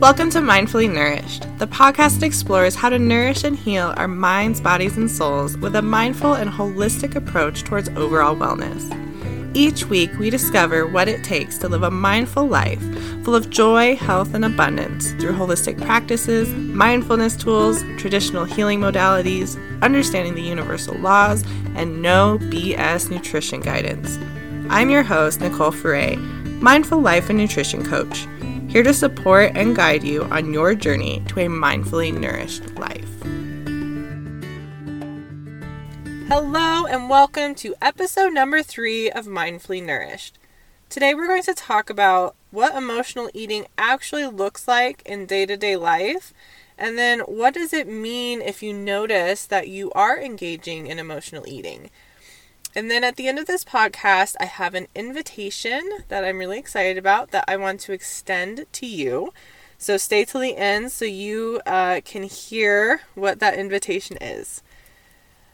Welcome to Mindfully Nourished, the podcast that explores how to nourish and heal our minds, bodies, and souls with a mindful and holistic approach towards overall wellness. Each week, we discover what it takes to live a mindful life full of joy, health, and abundance through holistic practices, mindfulness tools, traditional healing modalities, understanding the universal laws, and no BS nutrition guidance. I'm your host, Nicole Ferree, mindful life and nutrition coach here to support and guide you on your journey to a mindfully nourished life. Hello, and welcome to episode number three of Mindfully Nourished. Today, we're going to talk about what emotional eating actually looks like in day to day life, and then what does it mean if you notice that you are engaging in emotional eating. And then at the end of this podcast, I have an invitation that I'm really excited about that I want to extend to you. So stay till the end so you uh, can hear what that invitation is.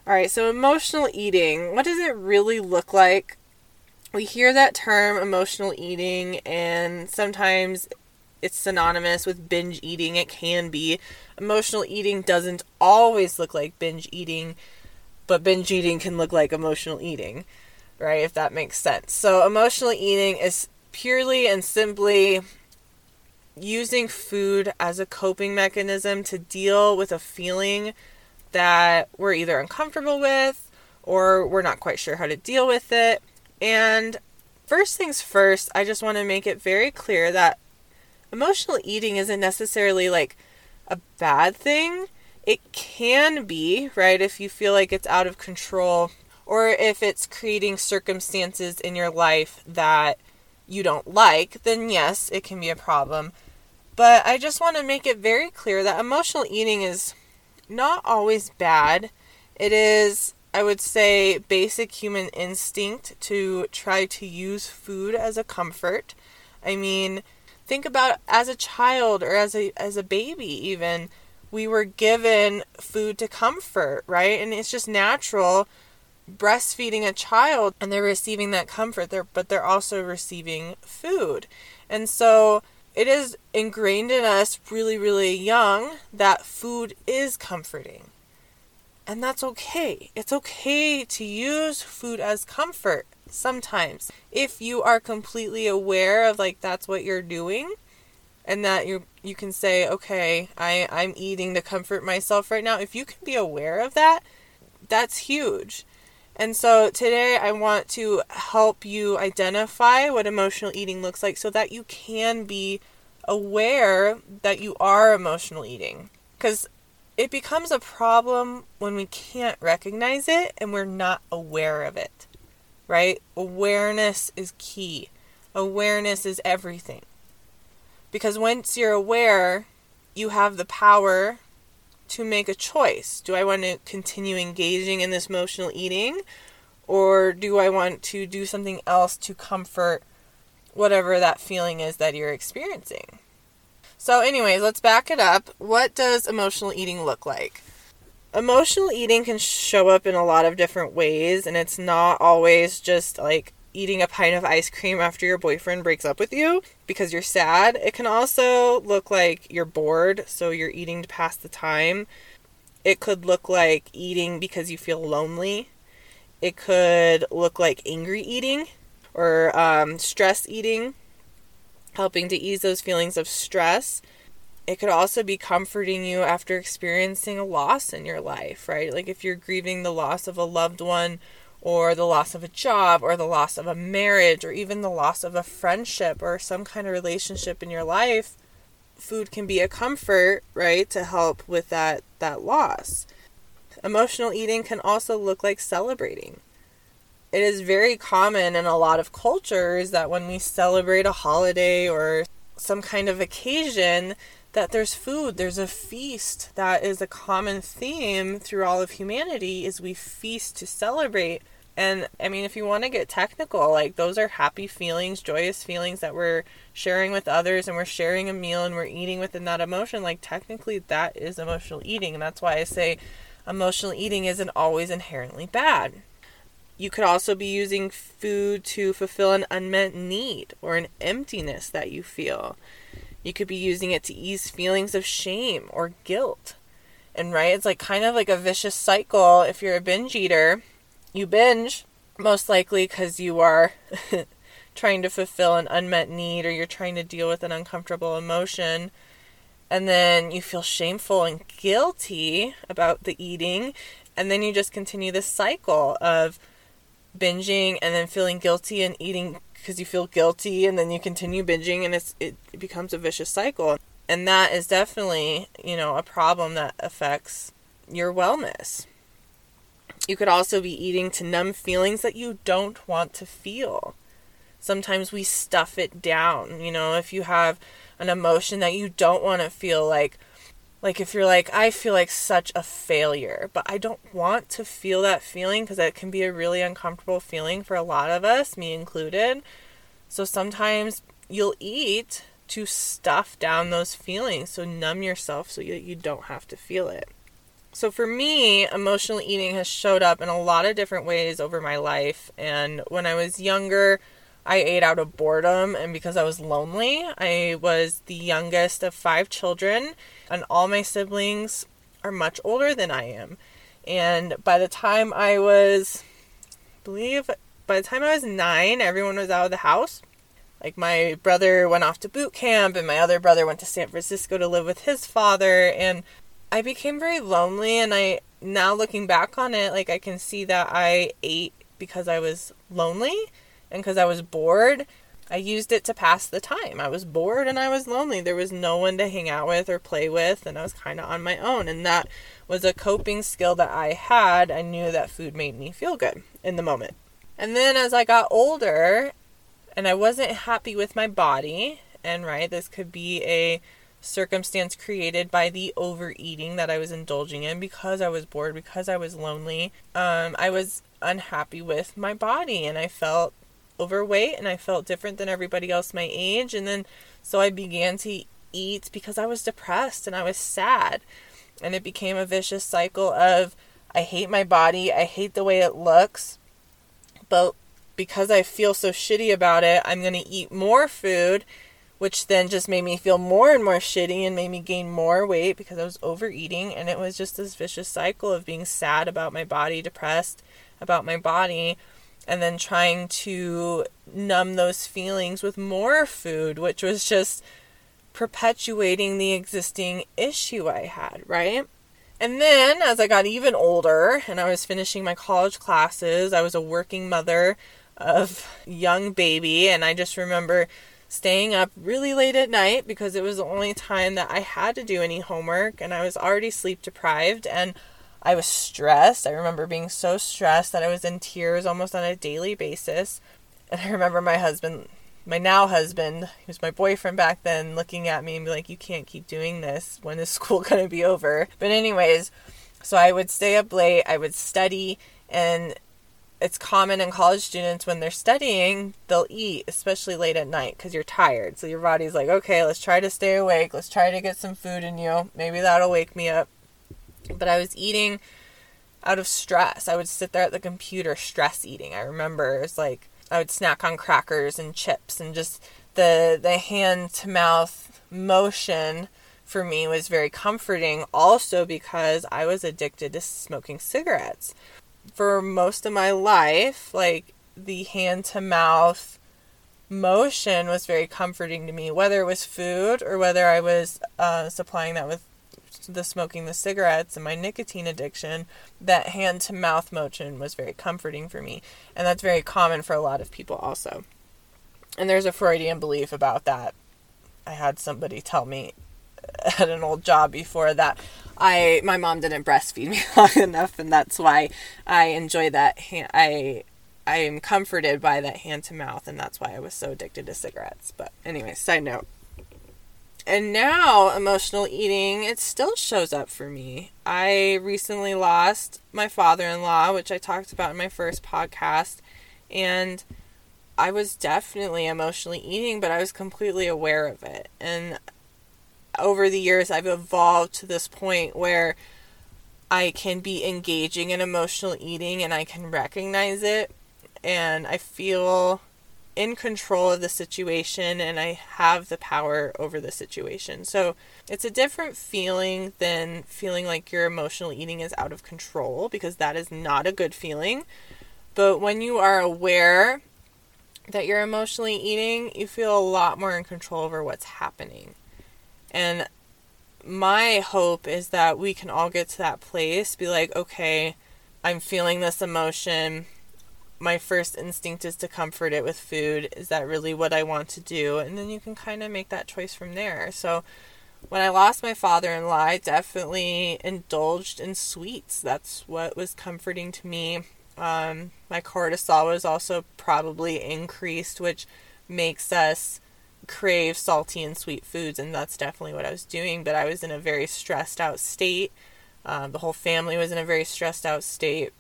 All right, so emotional eating, what does it really look like? We hear that term emotional eating, and sometimes it's synonymous with binge eating. It can be. Emotional eating doesn't always look like binge eating but binge eating can look like emotional eating, right? If that makes sense. So, emotional eating is purely and simply using food as a coping mechanism to deal with a feeling that we're either uncomfortable with or we're not quite sure how to deal with it. And first things first, I just want to make it very clear that emotional eating isn't necessarily like a bad thing it can be, right, if you feel like it's out of control or if it's creating circumstances in your life that you don't like, then yes, it can be a problem. But I just want to make it very clear that emotional eating is not always bad. It is, I would say, basic human instinct to try to use food as a comfort. I mean, think about as a child or as a as a baby even we were given food to comfort, right? And it's just natural breastfeeding a child and they're receiving that comfort there but they're also receiving food. And so it is ingrained in us really really young that food is comforting. And that's okay. It's okay to use food as comfort sometimes if you are completely aware of like that's what you're doing and that you you can say okay I I'm eating to comfort myself right now. If you can be aware of that that's huge. And so today I want to help you identify what emotional eating looks like so that you can be aware that you are emotional eating. Cuz it becomes a problem when we can't recognize it and we're not aware of it right? Awareness is key. Awareness is everything because once you're aware, you have the power to make a choice. Do I want to continue engaging in this emotional eating? Or do I want to do something else to comfort whatever that feeling is that you're experiencing? So, anyways, let's back it up. What does emotional eating look like? Emotional eating can show up in a lot of different ways, and it's not always just like eating a pint of ice cream after your boyfriend breaks up with you because you're sad. It can also look like you're bored, so you're eating to pass the time. It could look like eating because you feel lonely. It could look like angry eating or um, stress eating, helping to ease those feelings of stress. It could also be comforting you after experiencing a loss in your life, right? Like if you're grieving the loss of a loved one or the loss of a job or the loss of a marriage or even the loss of a friendship or some kind of relationship in your life food can be a comfort right to help with that that loss. Emotional eating can also look like celebrating. It is very common in a lot of cultures that when we celebrate a holiday or some kind of occasion that there's food there's a feast that is a common theme through all of humanity is we feast to celebrate and I mean, if you want to get technical, like those are happy feelings, joyous feelings that we're sharing with others, and we're sharing a meal and we're eating within that emotion. Like, technically, that is emotional eating. And that's why I say emotional eating isn't always inherently bad. You could also be using food to fulfill an unmet need or an emptiness that you feel. You could be using it to ease feelings of shame or guilt. And right, it's like kind of like a vicious cycle. If you're a binge eater, you binge most likely because you are trying to fulfill an unmet need or you're trying to deal with an uncomfortable emotion. And then you feel shameful and guilty about the eating. And then you just continue this cycle of binging and then feeling guilty and eating because you feel guilty and then you continue binging and it's it, it becomes a vicious cycle. And that is definitely you know a problem that affects your wellness. You could also be eating to numb feelings that you don't want to feel. Sometimes we stuff it down you know if you have an emotion that you don't want to feel like like if you're like i feel like such a failure but i don't want to feel that feeling because that can be a really uncomfortable feeling for a lot of us me included. So sometimes you'll eat to stuff down those feelings so numb yourself so you, you don't have to feel it. So for me emotional eating has showed up in a lot of different ways over my life and when i was younger I ate out of boredom and because I was lonely. I was the youngest of five children, and all my siblings are much older than I am. And by the time I was, I believe, by the time I was nine, everyone was out of the house. Like my brother went off to boot camp, and my other brother went to San Francisco to live with his father. And I became very lonely. And I, now looking back on it, like I can see that I ate because I was lonely and because I was bored, I used it to pass the time. I was bored and I was lonely. There was no one to hang out with or play with, and I was kind of on my own. And that was a coping skill that I had. I knew that food made me feel good in the moment. And then as I got older and I wasn't happy with my body, and right, this could be a circumstance created by the overeating that I was indulging in because I was bored, because I was lonely. Um, I was unhappy with my body and I felt overweight and I felt different than everybody else my age. And then so I began to eat because I was depressed and I was sad. And it became a vicious cycle of I hate my body, I hate the way it looks, but because I feel so shitty about it, I'm going to eat more food, which then just made me feel more and more shitty and made me gain more weight because I was overeating. And it was just this vicious cycle of being sad about my body, depressed about my body, and then trying to numb those feelings with more food, which was just perpetuating the existing issue I had, right? And then as I got even older and I was finishing my college classes, I was a working mother of young baby and I just remember staying up really late at night because it was the only time that I had to do any homework and I was already sleep deprived and I was stressed. I remember being so stressed that I was in tears almost on a daily basis. And I remember my husband, my now husband, he was my boyfriend back then, looking at me and be like, You can't keep doing this. When is school going to be over? But, anyways, so I would stay up late, I would study, and it's common in college students when they're studying, they'll eat, especially late at night, because you're tired. So your body's like, okay, let's try to stay awake. Let's try to get some food in you. Maybe that'll wake me up. But I was eating out of stress. I would sit there at the computer stress eating. I remember it was like I would snack on crackers and chips and just the the hand to mouth motion for me was very comforting also because I was addicted to smoking cigarettes. For most of my life, like the hand to mouth motion was very comforting to me, whether it was food or whether I was uh, supplying that with the smoking the cigarettes and my nicotine addiction, that hand to mouth motion was very comforting for me. And that's very common for a lot of people also. And there's a Freudian belief about that. I had somebody tell me at an old job before that I my mom didn't breastfeed me long enough and that's why I enjoy that I I am comforted by that hand to mouth and that's why I was so addicted to cigarettes. But anyway, side note. And now, emotional eating, it still shows up for me. I recently lost my father in law, which I talked about in my first podcast. And I was definitely emotionally eating, but I was completely aware of it. And over the years, I've evolved to this point where I can be engaging in emotional eating and I can recognize it. And I feel in control of the situation and I have the power over the situation. So it's a different feeling than feeling like your emotional eating is out of control because that is not a good feeling. But when you are aware that you're emotionally eating, you feel a lot more in control over what's happening. And my hope is that we can all get to that place, be like, okay, I'm feeling this emotion. My first instinct is to comfort it with food. Is that really what I want to do? And then you can kind of make that choice from there. So, when I lost my father in law, I definitely indulged in sweets. That's what was comforting to me. Um, my cortisol was also probably increased, which makes us crave salty and sweet foods, and that's definitely what I was doing. But I was in a very stressed out state. Um, the whole family was in a very stressed out state,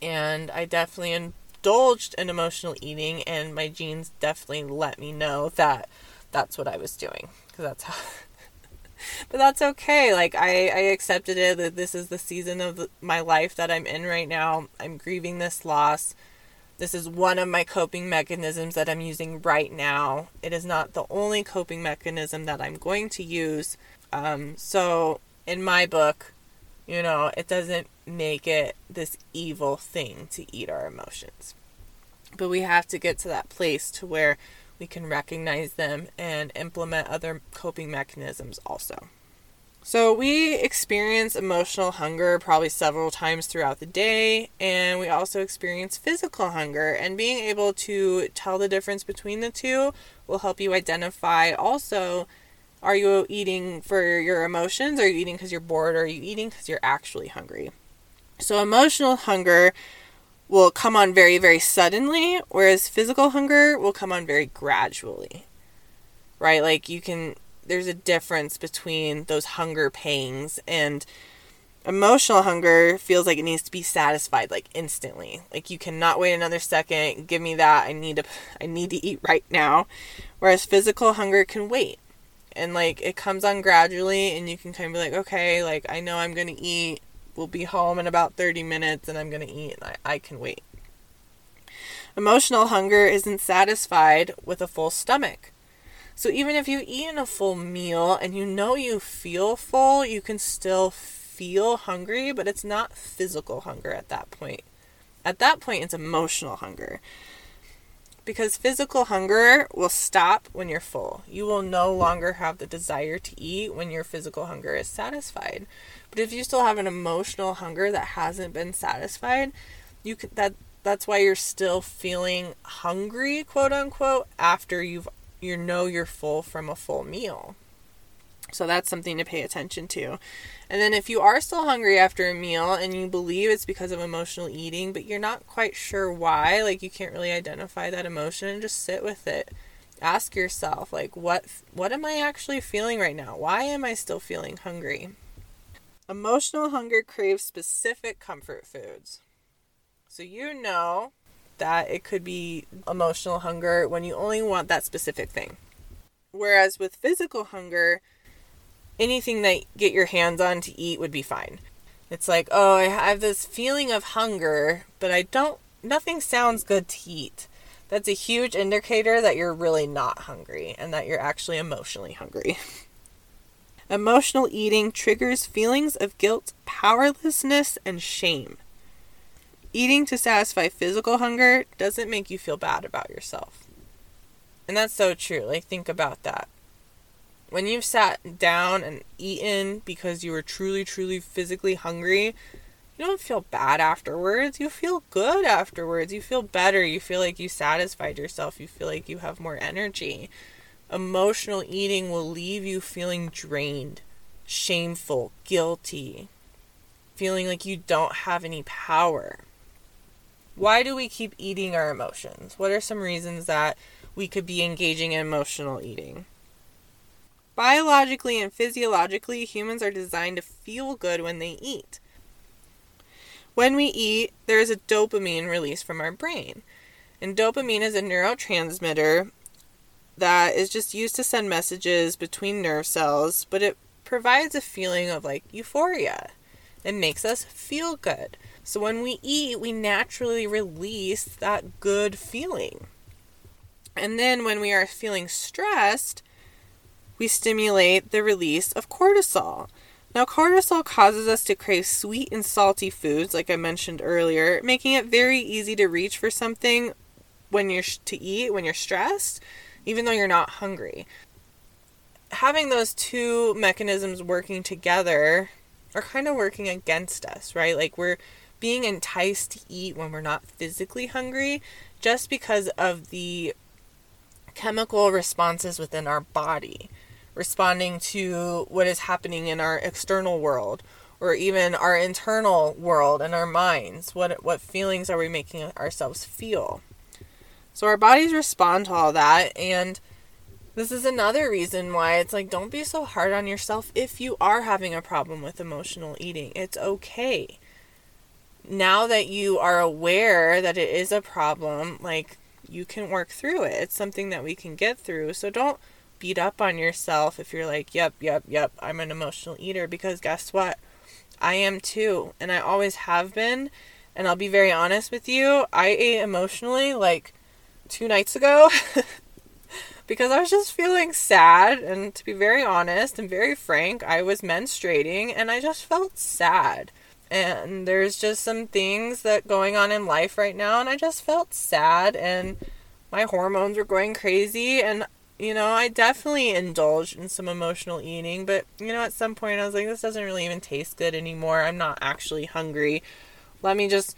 and I definitely indulged in emotional eating, and my jeans definitely let me know that that's what I was doing because that's how. but that's okay. Like I, I accepted it that this is the season of my life that I'm in right now. I'm grieving this loss. This is one of my coping mechanisms that I'm using right now. It is not the only coping mechanism that I'm going to use. Um, so in my book, you know, it doesn't make it this evil thing to eat our emotions. But we have to get to that place to where we can recognize them and implement other coping mechanisms also. So, we experience emotional hunger probably several times throughout the day, and we also experience physical hunger. And being able to tell the difference between the two will help you identify also are you eating for your emotions? Are you eating because you're bored? Or are you eating because you're actually hungry? So, emotional hunger will come on very, very suddenly, whereas physical hunger will come on very gradually. Right? Like you can, there's a difference between those hunger pangs and emotional hunger feels like it needs to be satisfied like instantly. Like you cannot wait another second, give me that. I need to I need to eat right now. Whereas physical hunger can wait. And like it comes on gradually and you can kind of be like, okay, like I know I'm to eat we'll be home in about 30 minutes and I'm to eat and I, I can wait. Emotional hunger isn't satisfied with a full stomach. So even if you've eaten a full meal and you know you feel full, you can still feel hungry, but it's not physical hunger at that point. At that point, it's emotional hunger. Because physical hunger will stop when you're full. You will no longer have the desire to eat when your physical hunger is satisfied. But if you still have an emotional hunger that hasn't been satisfied, you could that that's why you're still feeling hungry, quote unquote, after you've you know you're full from a full meal. So that's something to pay attention to. And then if you are still hungry after a meal and you believe it's because of emotional eating, but you're not quite sure why, like you can't really identify that emotion, just sit with it. Ask yourself like what what am I actually feeling right now? Why am I still feeling hungry? Emotional hunger craves specific comfort foods. So you know that it could be emotional hunger when you only want that specific thing. Whereas with physical hunger, anything that get your hands on to eat would be fine. It's like, oh, I have this feeling of hunger, but I don't nothing sounds good to eat. That's a huge indicator that you're really not hungry and that you're actually emotionally hungry. Emotional eating triggers feelings of guilt, powerlessness, and shame. Eating to satisfy physical hunger doesn't make you feel bad about yourself. And that's so true. Like, think about that. When you've sat down and eaten because you were truly, truly physically hungry, you don't feel bad afterwards. You feel good afterwards. You feel better. You feel like you satisfied yourself. You feel like you have more energy. Emotional eating will leave you feeling drained, shameful, guilty, feeling like you don't have any power. Why do we keep eating our emotions? What are some reasons that we could be engaging in emotional eating? Biologically and physiologically, humans are designed to feel good when they eat. When we eat, there is a dopamine release from our brain. And dopamine is a neurotransmitter that is just used to send messages between nerve cells, but it provides a feeling of like euphoria. It makes us feel good. So when we eat, we naturally release that good feeling. And then when we are feeling stressed, we stimulate the release of cortisol. Now, cortisol causes us to crave sweet and salty foods, like I mentioned earlier, making it very easy to reach for something when you're to eat when you're stressed, even though you're not hungry. Having those two mechanisms working together are kind of working against us, right? Like we're being enticed to eat when we're not physically hungry just because of the chemical responses within our body responding to what is happening in our external world or even our internal world and our minds. What what feelings are we making ourselves feel? So our bodies respond to all that and this is another reason why it's like don't be so hard on yourself if you are having a problem with emotional eating. It's okay. Now that you are aware that it is a problem, like you can work through it. It's something that we can get through. So don't beat up on yourself if you're like, yep, yep, yep, I'm an emotional eater because guess what? I am too, and I always have been. And I'll be very honest with you, I ate emotionally like two nights ago because I was just feeling sad. And to be very honest and very frank, I was menstruating and I just felt sad. And there's just some things that going on in life right now, and I just felt sad and my hormones were going crazy and you know, I definitely indulged in some emotional eating, but you know, at some point I was like, this doesn't really even taste good anymore. I'm not actually hungry. Let me just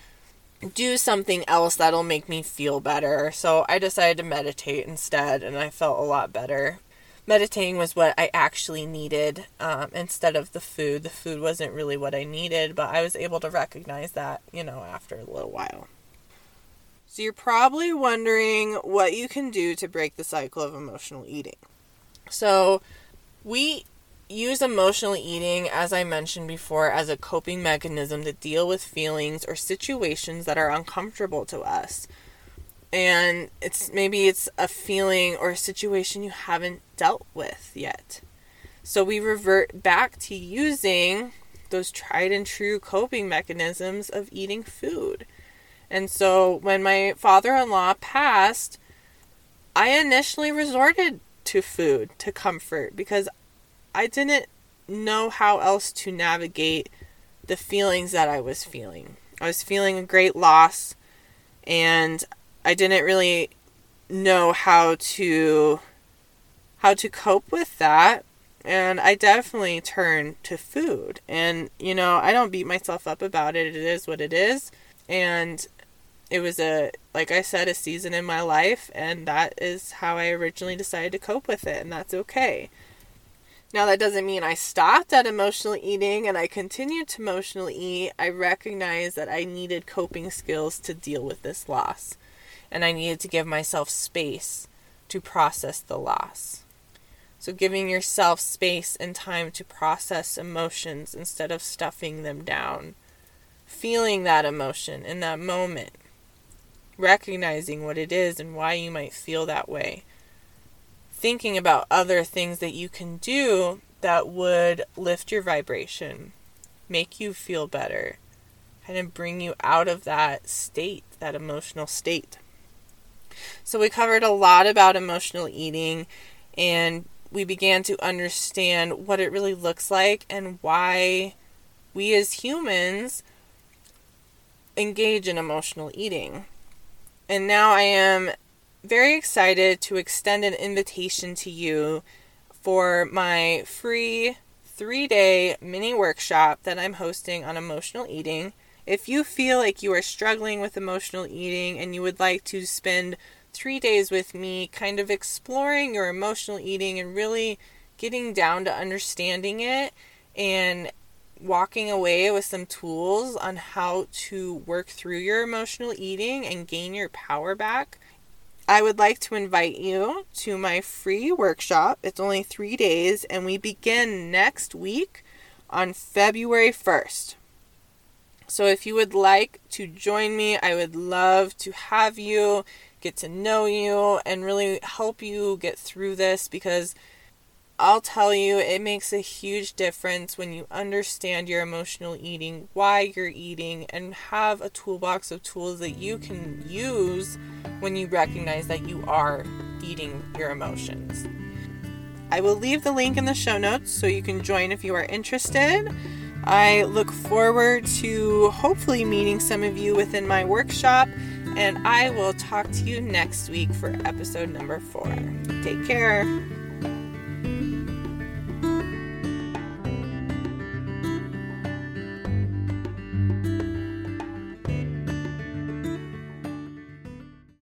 do something else that'll make me feel better. So I decided to meditate instead, and I felt a lot better. Meditating was what I actually needed um, instead of the food. The food wasn't really what I needed, but I was able to recognize that, you know, after a little while. So you're probably wondering what you can do to break the cycle of emotional eating. So we use emotional eating, as I mentioned before, as a coping mechanism to deal with feelings or situations that are uncomfortable to us. And it's maybe it's a feeling or a situation you haven't dealt with yet. So we revert back to using those tried and true coping mechanisms of eating food. And so when my father in law passed, I initially resorted to food to comfort because I didn't know how else to navigate the feelings that I was feeling. I was feeling a great loss and I didn't really know how to how to cope with that and I definitely turned to food. And you know, I don't beat myself up about it. It is what it is. And it was a like I said a season in my life and that is how I originally decided to cope with it and that's okay. Now that doesn't mean I stopped at emotional eating and I continued to emotionally eat. I recognized that I needed coping skills to deal with this loss and I needed to give myself space to process the loss. So giving yourself space and time to process emotions instead of stuffing them down. Feeling that emotion in that moment recognizing what it is and why you might feel that way. Thinking about other things that you can do that would lift your vibration, make you feel better, kind of bring you out of that state, that emotional state. So, we covered a lot about emotional eating and we began to understand what it really looks like and why we as humans engage in emotional eating. And now I am very excited to extend an invitation to you for my free three day mini workshop that I'm hosting on emotional eating. If you feel like you are struggling with emotional eating and you would like to spend three days with me, kind of exploring your emotional eating and really getting down to understanding it and walking away with some tools on how to work through your emotional eating and gain your power back, I would like to invite you to my free workshop. It's only three days, and we begin next week on February 1st. So, if you would like to join me, I would love to have you get to know you and really help you get through this because I'll tell you, it makes a huge difference when you understand your emotional eating, why you're eating, and have a toolbox of tools that you can use when you recognize that you are eating your emotions. I will leave the link in the show notes so you can join if you are interested. I look forward to hopefully meeting some of you within my workshop, and I will talk to you next week for episode number four. Take care.